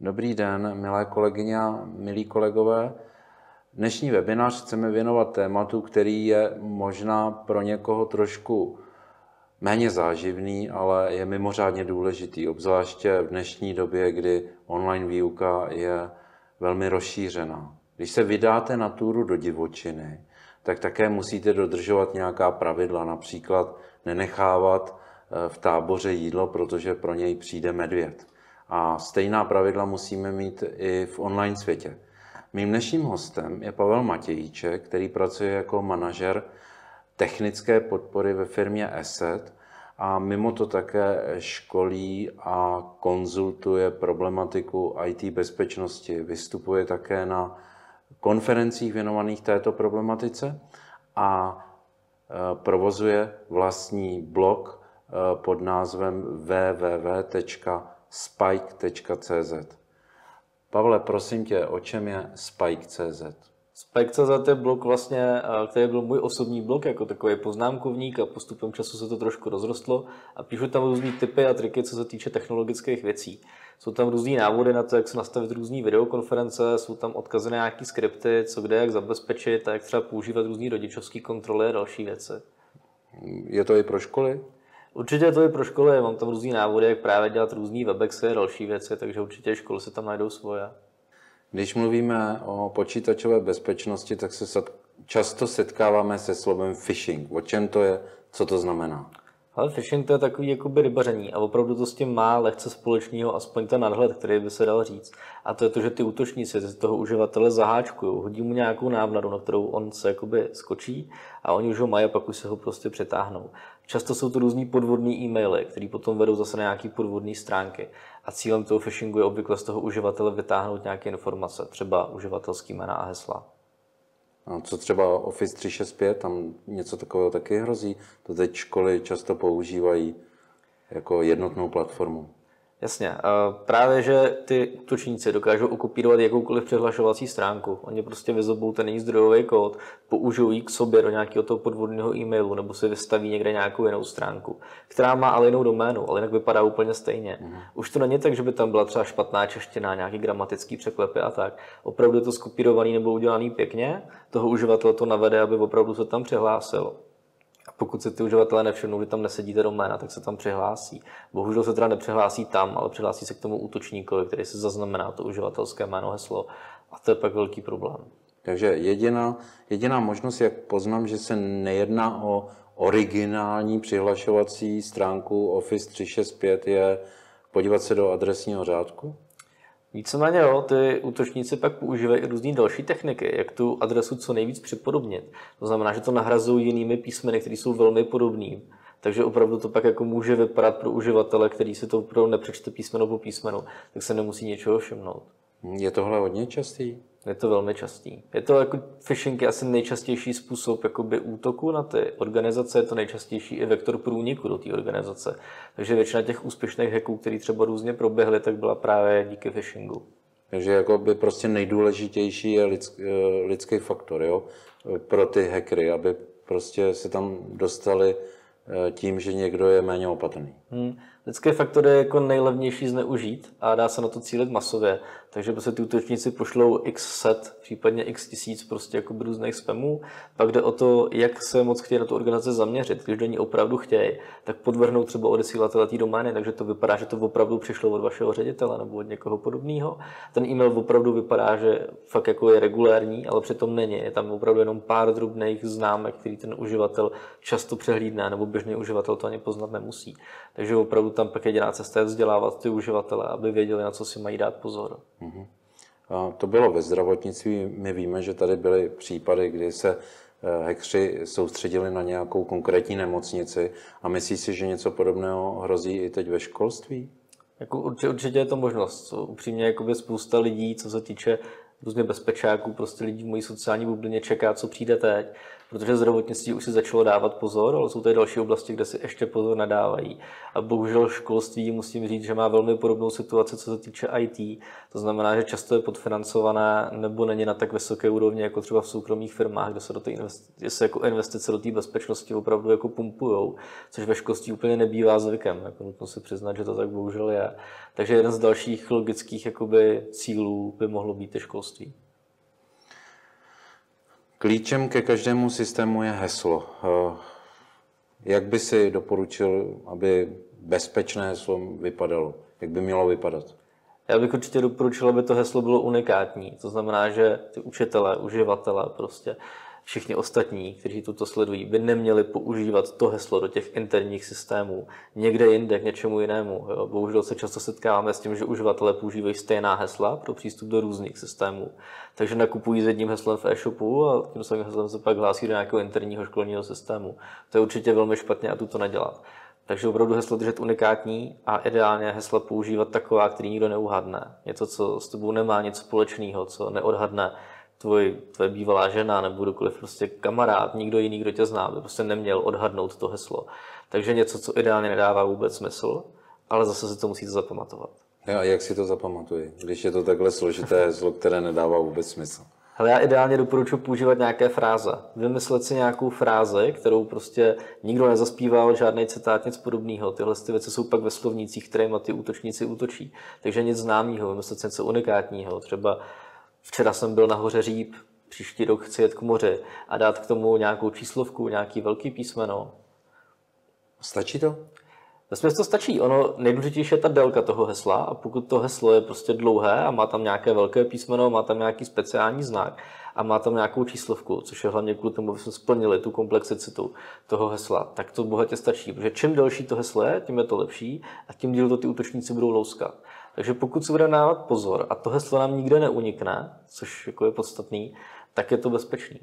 Dobrý den, milé kolegyně a milí kolegové. Dnešní webinář chceme věnovat tématu, který je možná pro někoho trošku méně záživný, ale je mimořádně důležitý, obzvláště v dnešní době, kdy online výuka je velmi rozšířená. Když se vydáte na túru do divočiny, tak také musíte dodržovat nějaká pravidla, například nenechávat eh, v táboře jídlo, protože pro něj přijde medvěd. A stejná pravidla musíme mít i v online světě. Mým dnešním hostem je Pavel Matějíček, který pracuje jako manažer technické podpory ve firmě Asset a mimo to také školí a konzultuje problematiku IT bezpečnosti. Vystupuje také na konferencích věnovaných této problematice a e, provozuje vlastní blog e, pod názvem www.spike.cz. Pavle, prosím tě, o čem je Spike.cz? Spike.cz je blog vlastně, který byl můj osobní blog, jako takový poznámkovník a postupem času se to trošku rozrostlo a píšu tam různé typy a triky, co se týče technologických věcí. Jsou tam různé návody na to, jak se nastavit různé videokonference, jsou tam odkazy na nějaké skripty, co kde, jak zabezpečit a jak třeba používat různé rodičovské kontroly a další věci. Je to i pro školy? Určitě je to i pro školy, mám tam různé návody, jak právě dělat různé webexy a další věci, takže určitě školy se tam najdou svoje. Když mluvíme o počítačové bezpečnosti, tak se často setkáváme se slovem phishing. O čem to je, co to znamená? Ale phishing to je takový jakoby rybaření a opravdu to s tím má lehce společného, aspoň ten nadhled, který by se dal říct. A to je to, že ty útočníci z toho uživatele zaháčkují, hodí mu nějakou návnadu, na kterou on se jakoby skočí a oni už ho mají a pak už se ho prostě přetáhnou. Často jsou to různý podvodní e-maily, které potom vedou zase na nějaké podvodné stránky. A cílem toho phishingu je obvykle z toho uživatele vytáhnout nějaké informace, třeba uživatelský jména a hesla. Co třeba Office 365, tam něco takového taky hrozí. To teď školy často používají jako jednotnou platformu. Jasně. Právě, že ty útočníci dokážou okupírovat jakoukoliv přihlašovací stránku. Oni prostě vyzobou ten její zdrojový kód, použijou ji k sobě do nějakého toho podvodného e-mailu nebo si vystaví někde nějakou jinou stránku, která má ale jinou doménu, ale jinak vypadá úplně stejně. Mm. Už to není tak, že by tam byla třeba špatná čeština, nějaký gramatický překlepy a tak. Opravdu je to skopírovaný nebo udělaný pěkně, toho uživatel to navede, aby opravdu se tam přihlásil pokud se ty uživatelé nevšimnou, že tam nesedíte doména, tak se tam přihlásí. Bohužel se teda nepřihlásí tam, ale přihlásí se k tomu útočníkovi, který se zaznamená to uživatelské jméno, heslo a to je pak velký problém. Takže jediná, jediná možnost, jak poznám, že se nejedná o originální přihlašovací stránku Office 365, je podívat se do adresního řádku? Víceméně jo, ty útočníci pak používají i různé další techniky, jak tu adresu co nejvíc připodobnit. To znamená, že to nahrazují jinými písmeny, které jsou velmi podobné. Takže opravdu to pak jako může vypadat pro uživatele, který si to opravdu nepřečte písmeno po písmenu, tak se nemusí něčeho všimnout. Je tohle hodně častý? Je to velmi častý. Je to jako phishing je asi nejčastější způsob jakoby útoku na ty organizace, je to nejčastější i vektor průniku do té organizace. Takže většina těch úspěšných hacků, které třeba různě proběhly, tak byla právě díky phishingu. Takže jako by prostě nejdůležitější je lidský, eh, lidský faktor jo? pro ty hackery, aby prostě se tam dostali eh, tím, že někdo je méně opatrný. Hmm. Lidské faktory je jako nejlevnější zneužít a dá se na to cílit masově. Takže prostě ty útočníci pošlou x set, případně x tisíc prostě jako různých spamů. Pak jde o to, jak se moc chtějí na tu organizaci zaměřit. Když do ní opravdu chtějí, tak podvrhnou třeba odesílatele té domény, takže to vypadá, že to opravdu přišlo od vašeho ředitele nebo od někoho podobného. Ten e-mail opravdu vypadá, že fakt jako je regulární, ale přitom není. Je tam opravdu jenom pár drobných známek, který ten uživatel často přehlídne, nebo běžný uživatel to ani poznat nemusí. Takže opravdu tam pak jediná cesta je vzdělávat ty uživatele, aby věděli, na co si mají dát pozor. Mm-hmm. A to bylo ve zdravotnictví. My víme, že tady byly případy, kdy se hekři eh, soustředili na nějakou konkrétní nemocnici a myslí si, že něco podobného hrozí i teď ve školství? Jako určitě, určitě je to možnost. Upřímně jakoby spousta lidí, co se týče různě bezpečáků, prostě lidí v mojí sociální bublině čeká, co přijde teď protože zdravotnictví už si začalo dávat pozor, ale jsou tady další oblasti, kde si ještě pozor nadávají. A bohužel školství, musím říct, že má velmi podobnou situaci, co se týče IT. To znamená, že často je podfinancované nebo není na tak vysoké úrovni, jako třeba v soukromých firmách, kde se, do té investice, se jako investice do té bezpečnosti opravdu jako pumpujou, což ve školství úplně nebývá zvykem. Jako nutno si přiznat, že to tak bohužel je. Takže jeden z dalších logických jakoby, cílů by mohlo být i školství. Klíčem ke každému systému je heslo. Eh, jak by si doporučil, aby bezpečné heslo vypadalo? Jak by mělo vypadat? Já bych určitě doporučil, aby to heslo bylo unikátní. To znamená, že ty učitelé, uživatelé prostě všichni ostatní, kteří tuto sledují, by neměli používat to heslo do těch interních systémů někde jinde, k něčemu jinému. Jo. Bohužel se často setkáváme s tím, že uživatelé používají stejná hesla pro přístup do různých systémů. Takže nakupují s jedním heslem v e-shopu a tím samým heslem se pak hlásí do nějakého interního školního systému. To je určitě velmi špatně a tu to nedělat. Takže opravdu heslo držet unikátní a ideálně hesla používat taková, který nikdo neuhadne. Něco, co s tebou nemá nic společného, co neodhadne tvoj, tvoje bývalá žena nebo kdokoliv prostě kamarád, nikdo jiný, kdo tě zná, by prostě neměl odhadnout to heslo. Takže něco, co ideálně nedává vůbec smysl, ale zase si to musíte zapamatovat. A jak si to zapamatuji, když je to takhle složité heslo, které nedává vůbec smysl? Hele, já ideálně doporučuji používat nějaké fráze. Vymyslet si nějakou frázi, kterou prostě nikdo nezaspíval, žádný citát, nic podobného. Tyhle ty věci jsou pak ve slovnících, kterými ty útočníci útočí. Takže nic známého, vymyslet si něco unikátního. Třeba včera jsem byl nahoře Říp, příští rok chci jet k moři a dát k tomu nějakou číslovku, nějaký velký písmeno. Stačí to? Vesměs to stačí. Ono nejdůležitější je ta délka toho hesla a pokud to heslo je prostě dlouhé a má tam nějaké velké písmeno, má tam nějaký speciální znak a má tam nějakou číslovku, což je hlavně kvůli tomu, aby jsme splnili tu komplexicitu toho hesla, tak to bohatě stačí. Protože čím delší to heslo je, tím je to lepší a tím díl to ty útočníci budou louskat. Takže pokud si budeme dávat pozor a to heslo nám nikde neunikne, což jako je podstatný, tak je to bezpečný.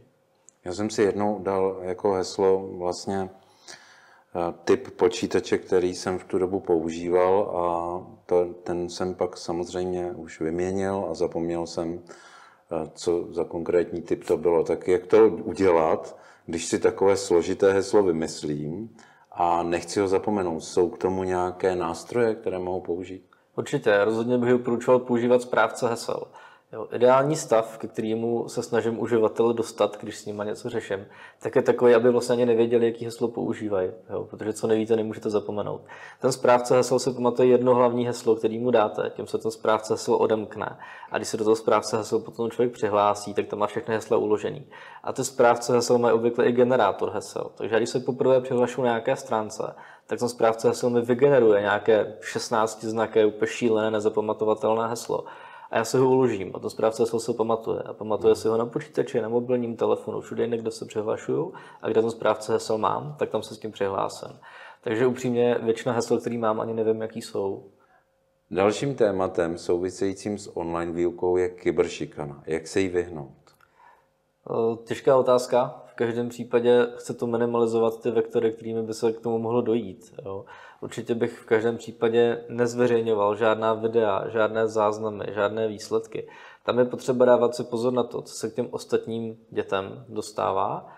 Já jsem si jednou dal jako heslo vlastně eh, typ počítače, který jsem v tu dobu používal a to, ten jsem pak samozřejmě už vyměnil a zapomněl jsem, eh, co za konkrétní typ to bylo. Tak jak to udělat, když si takové složité heslo vymyslím a nechci ho zapomenout? Jsou k tomu nějaké nástroje, které mohu použít? Určitě, rozhodně bych doporučoval používat správce hesel. Jo, ideální stav, ke kterému se snažím uživatele dostat, když s nimi něco řeším, tak je takový, aby vlastně ani nevěděli, jaký heslo používají, jo, protože co nevíte, nemůžete zapomenout. Ten správce hesel se pamatuje jedno hlavní heslo, který mu dáte, tím se ten správce hesel odemkne. A když se do toho správce hesel potom člověk přihlásí, tak tam má všechny hesla uložený. A ty správce hesel mají obvykle i generátor hesel. Takže když se poprvé přihlašu na nějaké stránce, tak ten správce hesel mi vygeneruje nějaké 16 znaké, úplně šílené, nezapamatovatelné heslo a já se ho uložím a to správce se ho pamatuje. A pamatuje si ho na počítači, na mobilním telefonu, všude jinak, kde se přihlašuju a kde ten správce hesel mám, tak tam se s tím přihlásím. Takže upřímně většina hesel, který mám, ani nevím, jaký jsou. Dalším tématem souvisejícím s online výukou je kyberšikana. Jak se jí vyhnout? Těžká otázka. V každém případě chce to minimalizovat ty vektory, kterými by se k tomu mohlo dojít. Jo. Určitě bych v každém případě nezveřejňoval žádná videa, žádné záznamy, žádné výsledky. Tam je potřeba dávat si pozor na to, co se k těm ostatním dětem dostává.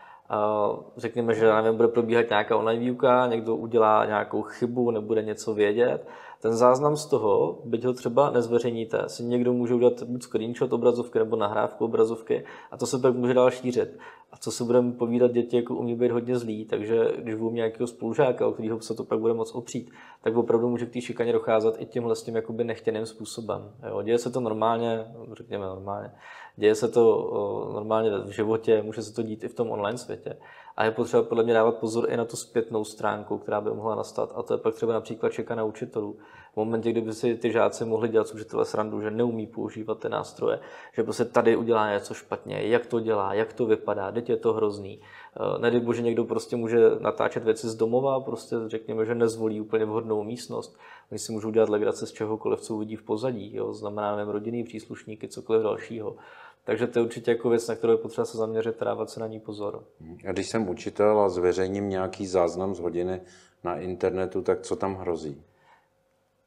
Řekněme, že nevím, bude probíhat nějaká online výuka, někdo udělá nějakou chybu, nebude něco vědět. Ten záznam z toho, byť ho třeba nezveřejníte, si někdo může udělat buď screenshot obrazovky nebo nahrávku obrazovky a to se pak může dál šířit. A co se budeme povídat, děti jako umí být hodně zlý, takže když budu nějakého spolužáka, o kterého se to pak bude moc opřít, tak opravdu může k té šikaně docházet i tímhle s tím jakoby nechtěným způsobem. Jo, děje se to normálně, řekněme normálně, děje se to normálně v životě, může se to dít i v tom online světě. A je potřeba podle mě dávat pozor i na tu zpětnou stránku, která by mohla nastat. A to je pak třeba například šikana učitelů v momentě, kdyby si ty žáci mohli dělat učitele srandu, že neumí používat ty nástroje, že prostě tady udělá něco špatně, jak to dělá, jak to vypadá, teď je to hrozný. Eh, nedej bože, někdo prostě může natáčet věci z domova, prostě řekněme, že nezvolí úplně vhodnou místnost. Oni si můžou dělat legrace z čehokoliv, co uvidí v pozadí, jo? znamená nevím, rodinný příslušníky, cokoliv dalšího. Takže to je určitě jako věc, na kterou je potřeba se zaměřit a dávat se na ní pozor. A když jsem učitel a zveřejním nějaký záznam z hodiny na internetu, tak co tam hrozí?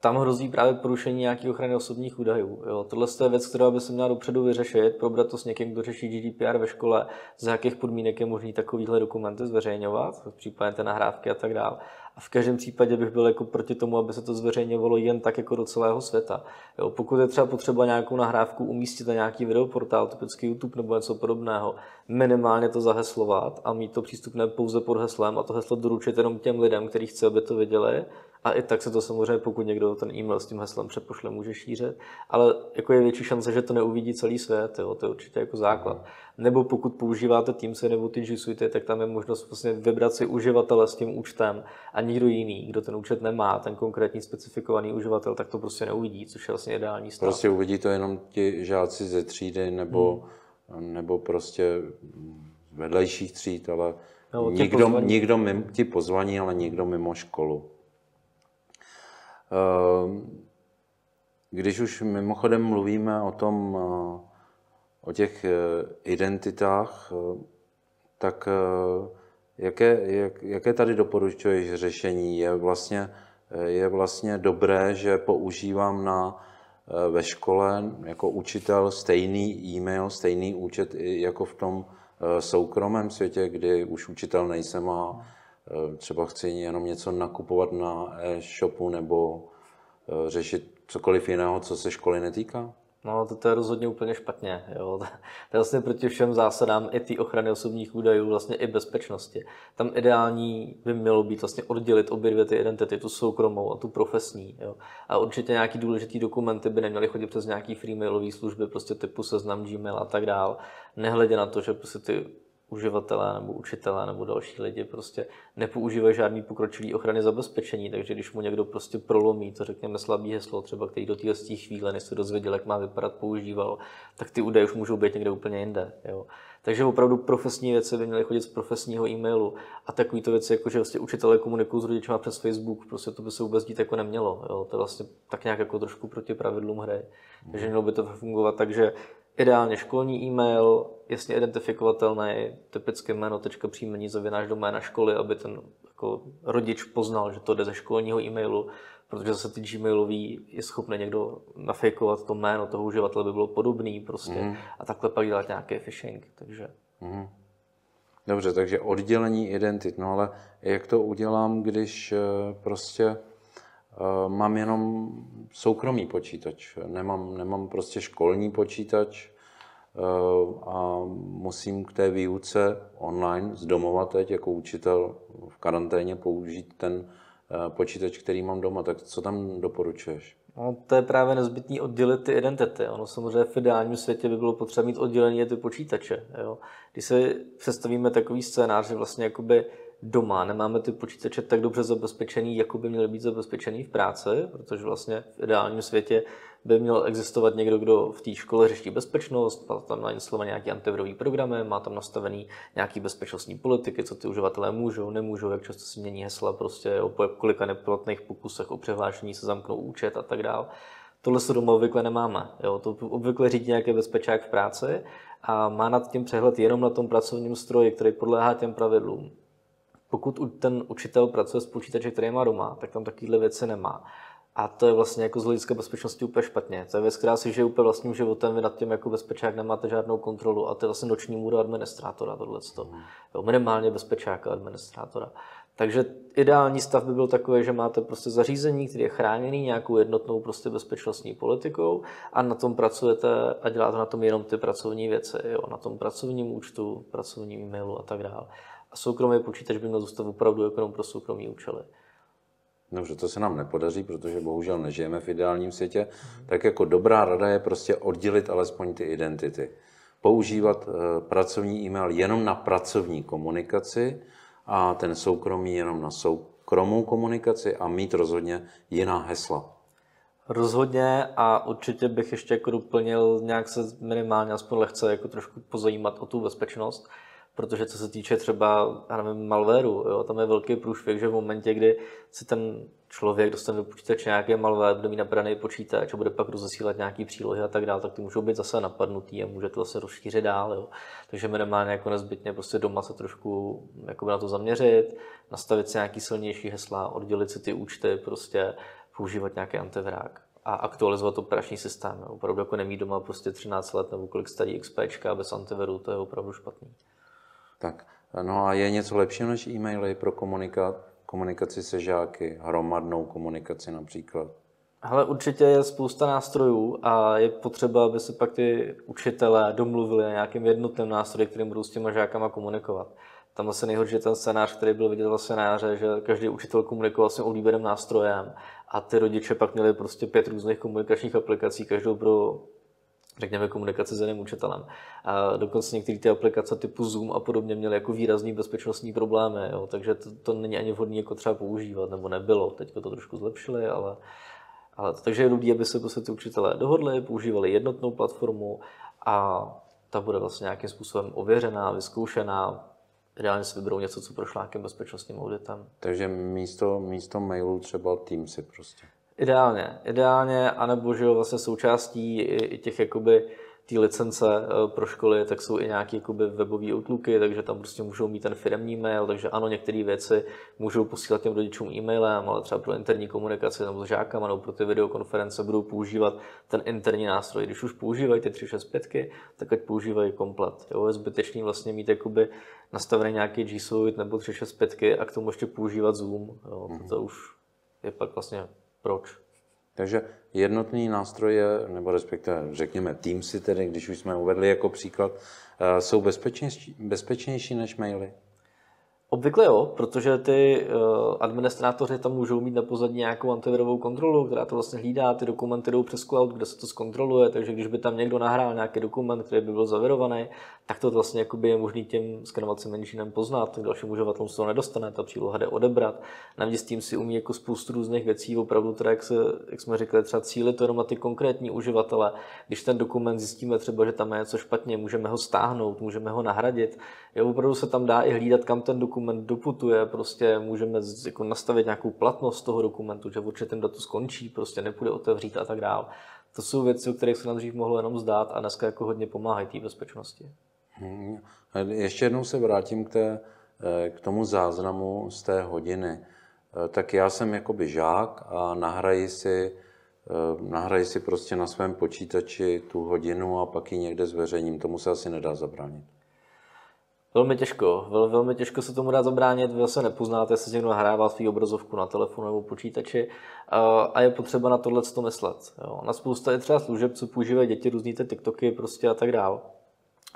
Tam hrozí právě porušení nějaké ochrany osobních údajů. Jo. Tohle je věc, která by se měla dopředu vyřešit, probrat to s někým, kdo řeší GDPR ve škole, za jakých podmínek je možný takovýhle dokumenty zveřejňovat, v případě té nahrávky a tak dále. A v každém případě bych byl jako proti tomu, aby se to zveřejňovalo jen tak jako do celého světa. Jo, pokud je třeba potřeba nějakou nahrávku umístit na nějaký videoportál, typicky YouTube nebo něco podobného, minimálně to zaheslovat a mít to přístupné pouze pod heslem a to heslo doručit jenom těm lidem, kteří chce, aby to viděli. A i tak se to samozřejmě, pokud někdo ten e-mail s tím heslem přepošle, může šířit. Ale jako je větší šance, že to neuvidí celý svět, jo, to je určitě jako základ. Nebo pokud používáte Teamsy nebo ty G Suite, tak tam je možnost vlastně vybrat si uživatele s tím účtem a nikdo jiný, kdo ten účet nemá, ten konkrétní specifikovaný uživatel, tak to prostě neuvidí, což je vlastně ideální stav. Prostě uvidí to jenom ti žáci ze třídy nebo, hmm. nebo prostě vedlejších tříd, ale no, nikdo, pozvaní. nikdo mimo, ti pozvaní, ale nikdo mimo školu. Ehm, když už mimochodem mluvíme o tom, eh, o těch eh, identitách, eh, tak jaké, jak, jaké tady doporučuješ řešení? Je vlastně, je vlastně dobré, že používám na, ve škole jako učitel stejný e-mail, stejný účet jako v tom soukromém světě, kdy už učitel nejsem a třeba chci jenom něco nakupovat na e-shopu nebo řešit cokoliv jiného, co se školy netýká? No, to, to je rozhodně úplně špatně. Jo. To je vlastně proti všem zásadám i ty ochrany osobních údajů, vlastně i bezpečnosti. Tam ideální by mělo být vlastně oddělit obě dvě ty identity, tu soukromou a tu profesní. Jo. A určitě nějaký důležitý dokumenty by neměly chodit přes nějaký freemailové služby, prostě typu seznam Gmail a tak dál. Nehledě na to, že prostě ty uživatelé nebo učitelé nebo další lidi prostě nepoužívají žádný pokročilý ochrany zabezpečení, takže když mu někdo prostě prolomí to, řekněme, slabý heslo, třeba který do téhle chvíle, než se dozvěděl, jak má vypadat, používal, tak ty údaje už můžou být někde úplně jinde. Jo. Takže opravdu profesní věci by měly chodit z profesního e-mailu a takovýto věci, jako že vlastně učitelé komunikují s rodiči přes Facebook, prostě to by se vůbec dít jako nemělo. Jo. To je vlastně tak nějak jako trošku proti pravidlům hry. Takže mělo by to fungovat tak, že Ideálně školní e-mail, jasně identifikovatelný, typicky jméno, tečka příjmení, zavináš doména školy, aby ten jako rodič poznal, že to jde ze školního e-mailu, protože zase ty Gmailový je schopný někdo nafejkovat to jméno toho uživatele, by bylo podobný prostě mm. a takhle pak dělat nějaký phishing, takže... Mm. Dobře, takže oddělení identit, no ale jak to udělám, když eh, prostě mám jenom soukromý počítač, nemám, nemám prostě školní počítač eh, a musím k té výuce online z domova teď jako učitel v karanténě použít ten eh, počítač, který mám doma. Tak co tam doporučuješ? No, to je právě nezbytný oddělit ty identity. Ono samozřejmě v ideálním světě by bylo potřeba mít oddělení ty počítače. Jo? Když si představíme takový scénář, že vlastně jakoby doma nemáme ty počítače tak dobře zabezpečený, jako by měly být zabezpečený v práci, protože vlastně v ideálním světě by měl existovat někdo, kdo v té škole řeší bezpečnost, má tam nainstalované nějaký antivirový programy, má tam nastavený nějaký bezpečnostní politiky, co ty uživatelé můžou, nemůžou, jak často si mění hesla, prostě o kolika neplatných pokusech o přehlášení se zamknou účet a tak dále. Tohle se doma obvykle nemáme. Jo? To obvykle řídí nějaký bezpečák v práci a má nad tím přehled jenom na tom pracovním stroji, který podléhá těm pravidlům. Pokud ten učitel pracuje s počítačem, který má doma, tak tam takovéhle věci nemá. A to je vlastně jako z hlediska bezpečnosti úplně špatně. To je věc, která si žije úplně vlastním životem, vy nad tím jako bezpečák nemáte žádnou kontrolu a to je vlastně noční můra administrátora tohle. Mm. Jo, minimálně bezpečáka administrátora. Takže ideální stav by byl takový, že máte prostě zařízení, které je chráněný nějakou jednotnou prostě bezpečnostní politikou a na tom pracujete a děláte na tom jenom ty pracovní věci, jo, na tom pracovním účtu, pracovním e-mailu a tak dále. A soukromý počítač by měl zůstat opravdu jako jenom pro soukromý účely. Dobře, to se nám nepodaří, protože bohužel nežijeme v ideálním světě. Tak jako dobrá rada je prostě oddělit alespoň ty identity. Používat e, pracovní e-mail jenom na pracovní komunikaci a ten soukromý jenom na soukromou komunikaci a mít rozhodně jiná hesla. Rozhodně a určitě bych ještě jako doplnil nějak se minimálně aspoň lehce jako trošku pozajímat o tu bezpečnost protože co se týče třeba, já nevím, malwareu, jo, tam je velký průšvih, že v momentě, kdy si ten člověk dostane do počítače nějaký malware, bude mít nabraný počítač a bude pak rozesílat nějaký přílohy a tak dále, tak ty můžou být zase napadnutý a může to zase rozšířit dál. Jo. Takže minimálně jako nezbytně prostě doma se trošku na to zaměřit, nastavit si nějaký silnější hesla, oddělit si ty účty, prostě používat nějaký antivirák a aktualizovat operační systém. Opravdu jako nemít doma prostě 13 let nebo kolik starý XP bez antiviru, to je opravdu špatný. Tak, no a je něco lepšího než e-maily pro komunikat, komunikaci se žáky, hromadnou komunikaci například? Ale určitě je spousta nástrojů a je potřeba, aby se pak ty učitelé domluvili na nějakým jednotným nástroji, kterým budou s těma žákama komunikovat. Tam vlastně nejhorší je ten scénář, který byl vidět na jaře, že každý učitel komunikoval s oblíbeným nástrojem a ty rodiče pak měli prostě pět různých komunikačních aplikací, každou pro řekněme, komunikaci s jiným učitelem. A dokonce některé ty aplikace typu Zoom a podobně měly jako výrazný bezpečnostní problémy, jo, takže to, to není ani vhodné jako třeba používat, nebo nebylo. Teď to trošku zlepšili, ale, ale takže je dobré, aby se prostě ty učitelé dohodli, používali jednotnou platformu a ta bude vlastně nějakým způsobem ověřená, vyzkoušená, ideálně si vyberou něco, co prošlo nějakým bezpečnostním auditem. Takže místo, místo mailu třeba Teamsy prostě. Ideálně, ideálně, anebo že vlastně součástí i těch jakoby té licence eh, pro školy, tak jsou i nějaké jakoby webové outlooky, takže tam prostě můžou mít ten firmní mail, takže ano, některé věci můžou posílat těm rodičům e-mailem, ale třeba pro interní komunikaci nebo s žákama nebo pro ty videokonference budou používat ten interní nástroj. Když už používají ty 365, tak ať používají komplet. Jo, je zbytečný vlastně mít jakoby nastavený nějaký G Suite nebo 365 a k tomu ještě používat Zoom. Jo, to, to už je pak vlastně proč. Takže jednotný nástroj je, nebo respektive řekněme Teamsy tedy, když už jsme uvedli jako příklad, eh, jsou bezpečnější, bezpečnější než maily? Obvykle jo, protože ty uh, administrátoři tam můžou mít na pozadí nějakou antivirovou kontrolu, která to vlastně hlídá, ty dokumenty jdou přes cloud, kde se to zkontroluje, takže když by tam někdo nahrál nějaký dokument, který by byl zavirovaný, tak to vlastně je možný těm skenovacím menšinem poznat, tak dalším uživatelům se to nedostane, ta příloha jde odebrat. Navíc tím si umí jako spoustu různých věcí, opravdu teda, jak, se, jak jsme řekli, třeba cílit to jenom na ty konkrétní uživatele. Když ten dokument zjistíme třeba, že tam je něco špatně, můžeme ho stáhnout, můžeme ho nahradit. Jo, opravdu se tam dá i hlídat, kam ten dokument dokument doputuje, prostě můžeme jako nastavit nějakou platnost toho dokumentu, že v určitém datu skončí, prostě nepůjde otevřít a tak dále. To jsou věci, o kterých se nám dřív mohlo jenom zdát a dneska jako hodně pomáhají té bezpečnosti. Hmm. Ještě jednou se vrátím k, té, eh, k tomu záznamu z té hodiny. Eh, tak já jsem jakoby žák a nahraji si, eh, nahraji si prostě na svém počítači tu hodinu a pak ji někde zveřejním. Tomu se asi nedá zabránit. Velmi těžko, vel, velmi těžko se tomu dá zabránit, vy se nepoznáte, jestli někdo nahrává svý obrazovku na telefonu nebo počítači a je potřeba na tohle to myslet. Jo. Na spousta je třeba služeb, co používají děti, různý ty TikToky prostě a tak dál.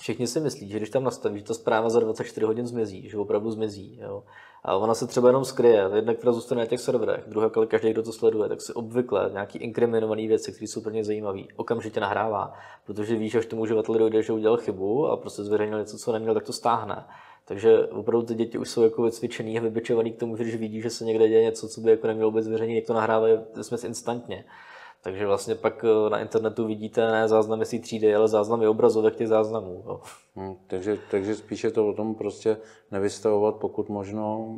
Všichni si myslí, že když tam nastaví, že ta zpráva za 24 hodin zmizí, že opravdu zmizí. Jo. A ona se třeba jenom skryje, jednak teda zůstane na těch serverech, druhá, ale každý, kdo to sleduje, tak si obvykle nějaký inkriminované věci, které jsou pro ně zajímavé, okamžitě nahrává, protože víš, že až tomu uživatel dojde, že udělal chybu a prostě zveřejnil něco, co neměl, tak to stáhne. Takže opravdu ty děti už jsou jako vycvičený a vybičovaný k tomu, že když vidí, že se někde děje něco, co by jako nemělo být zveřejněné, jak to nahrávají smysl instantně. Takže vlastně pak eh, na internetu vidíte ne záznamy si 3D, ale záznamy obrazovek těch záznamů. Jo. Hmm, takže, takže spíše to o tom prostě nevystavovat, pokud možno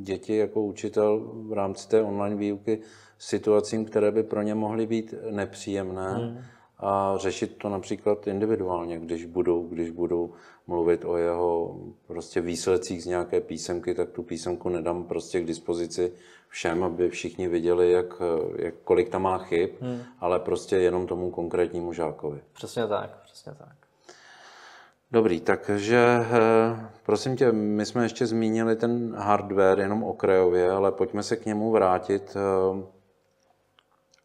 děti jako učitel v rámci té online výuky situacím, které by pro ně mohly být nepříjemné. Hmm a řešit to například individuálně, když budou, když budou mluvit o jeho prostě výsledcích z nějaké písemky, tak tu písemku nedám prostě k dispozici všem, aby všichni viděli, jak, jak kolik tam má chyb, hmm. ale prostě jenom tomu konkrétnímu žákovi. Přesně tak, přesně tak. Dobrý, takže eh, prosím tě, my jsme ještě zmínili ten hardware jenom okrajově, ale pojďme se k němu vrátit. Eh,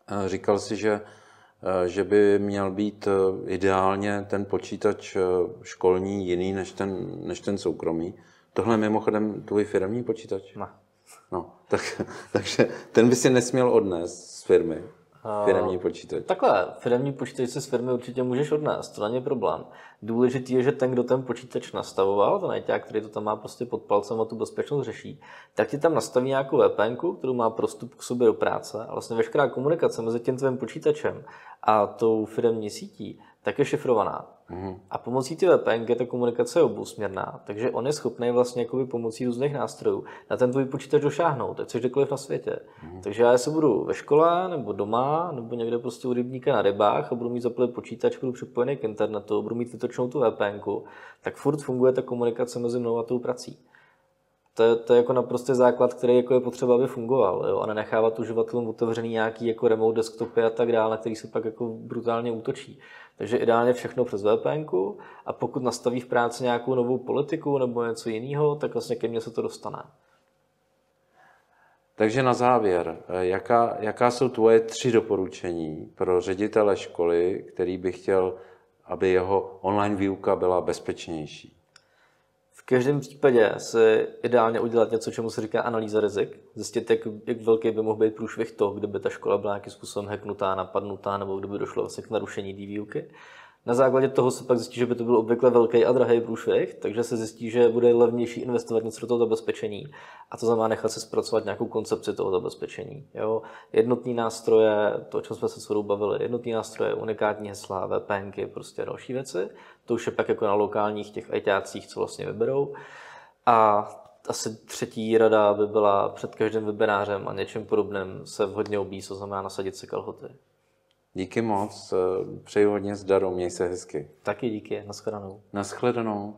eh, říkal jsi, že že by měl být eh, ideálně ten počítač eh, školní jiný než ten, než ten soukromý. Tohle je mimochodem tvůj firmní počítač? Ne. No, tak, takže ten by si nesměl odnést z firmy. Firmní počítač. Takhle, firmní počítač se z firmy určitě můžeš odnést, to není problém. Důležitý je, že ten, kdo ten počítač nastavoval, ten ajťák, který to tam má prostě pod palcem a tu bezpečnost řeší, tak ti tam nastaví nějakou VPN, kterou má prostup k sobě do práce a vlastně veškerá komunikace mezi tím tvým počítačem a tou firmní sítí, tak je šifrovaná. Mm-hmm. A pomocí té VPN ta komunikace obousměrná, takže on je schopný vlastně jakoby pomocí různých nástrojů na ten tvůj počítač došáhnout, ať jsi kdekoliv na světě. Mm-hmm. Takže já se budu ve škole, nebo doma, nebo někde prostě u rybníka na rybách a budu mít zaplý počítač, budu připojený k internetu, budu mít vytočnou tu VPN, tak furt funguje ta komunikace mezi mnou a tou prací. To je, to je jako naprostý základ, který jako je potřeba, aby fungoval. Jo? A nenechávat uživatelům otevřený nějaký jako remote desktopy a tak dále, který se pak jako brutálně útočí. Takže ideálně všechno přes VPN a pokud nastaví v práci nějakou novou politiku nebo něco jiného, tak vlastně ke mně se to dostane. Takže na závěr, jaká, jaká jsou tvoje tři doporučení pro ředitele školy, který by chtěl, aby jeho online výuka byla bezpečnější? V každém případě se ideálně udělat něco, čemu se říká analýza rizik. Zjistit, jak, jak velký by mohl být průšvih to, kdyby ta škola byla nějakým způsobem hacknutá, napadnutá, nebo kdyby došlo vlastně k narušení té výuky. Na základě toho se pak zjistí, že by to byl obvykle velký a drahý průšvih, takže se zjistí, že bude levnější investovat něco do toho zabezpečení a to znamená nechat se zpracovat nějakou koncepci toho zabezpečení. Jo? Jednotný nástroje, to, o čem jsme se s bavili, jednotný nástroje, unikátní hesla, VPNky, prostě další věci. To už je pak jako na lokálních těch ITácích, co vlastně vyberou. A asi třetí rada by byla před každým webinářem a něčím podobným se vhodně obíst, to znamená nasadit si kalhoty. Díky moc, přeji hodně zdaru, měj se hezky. Taky díky, nashledanou. Nashledanou.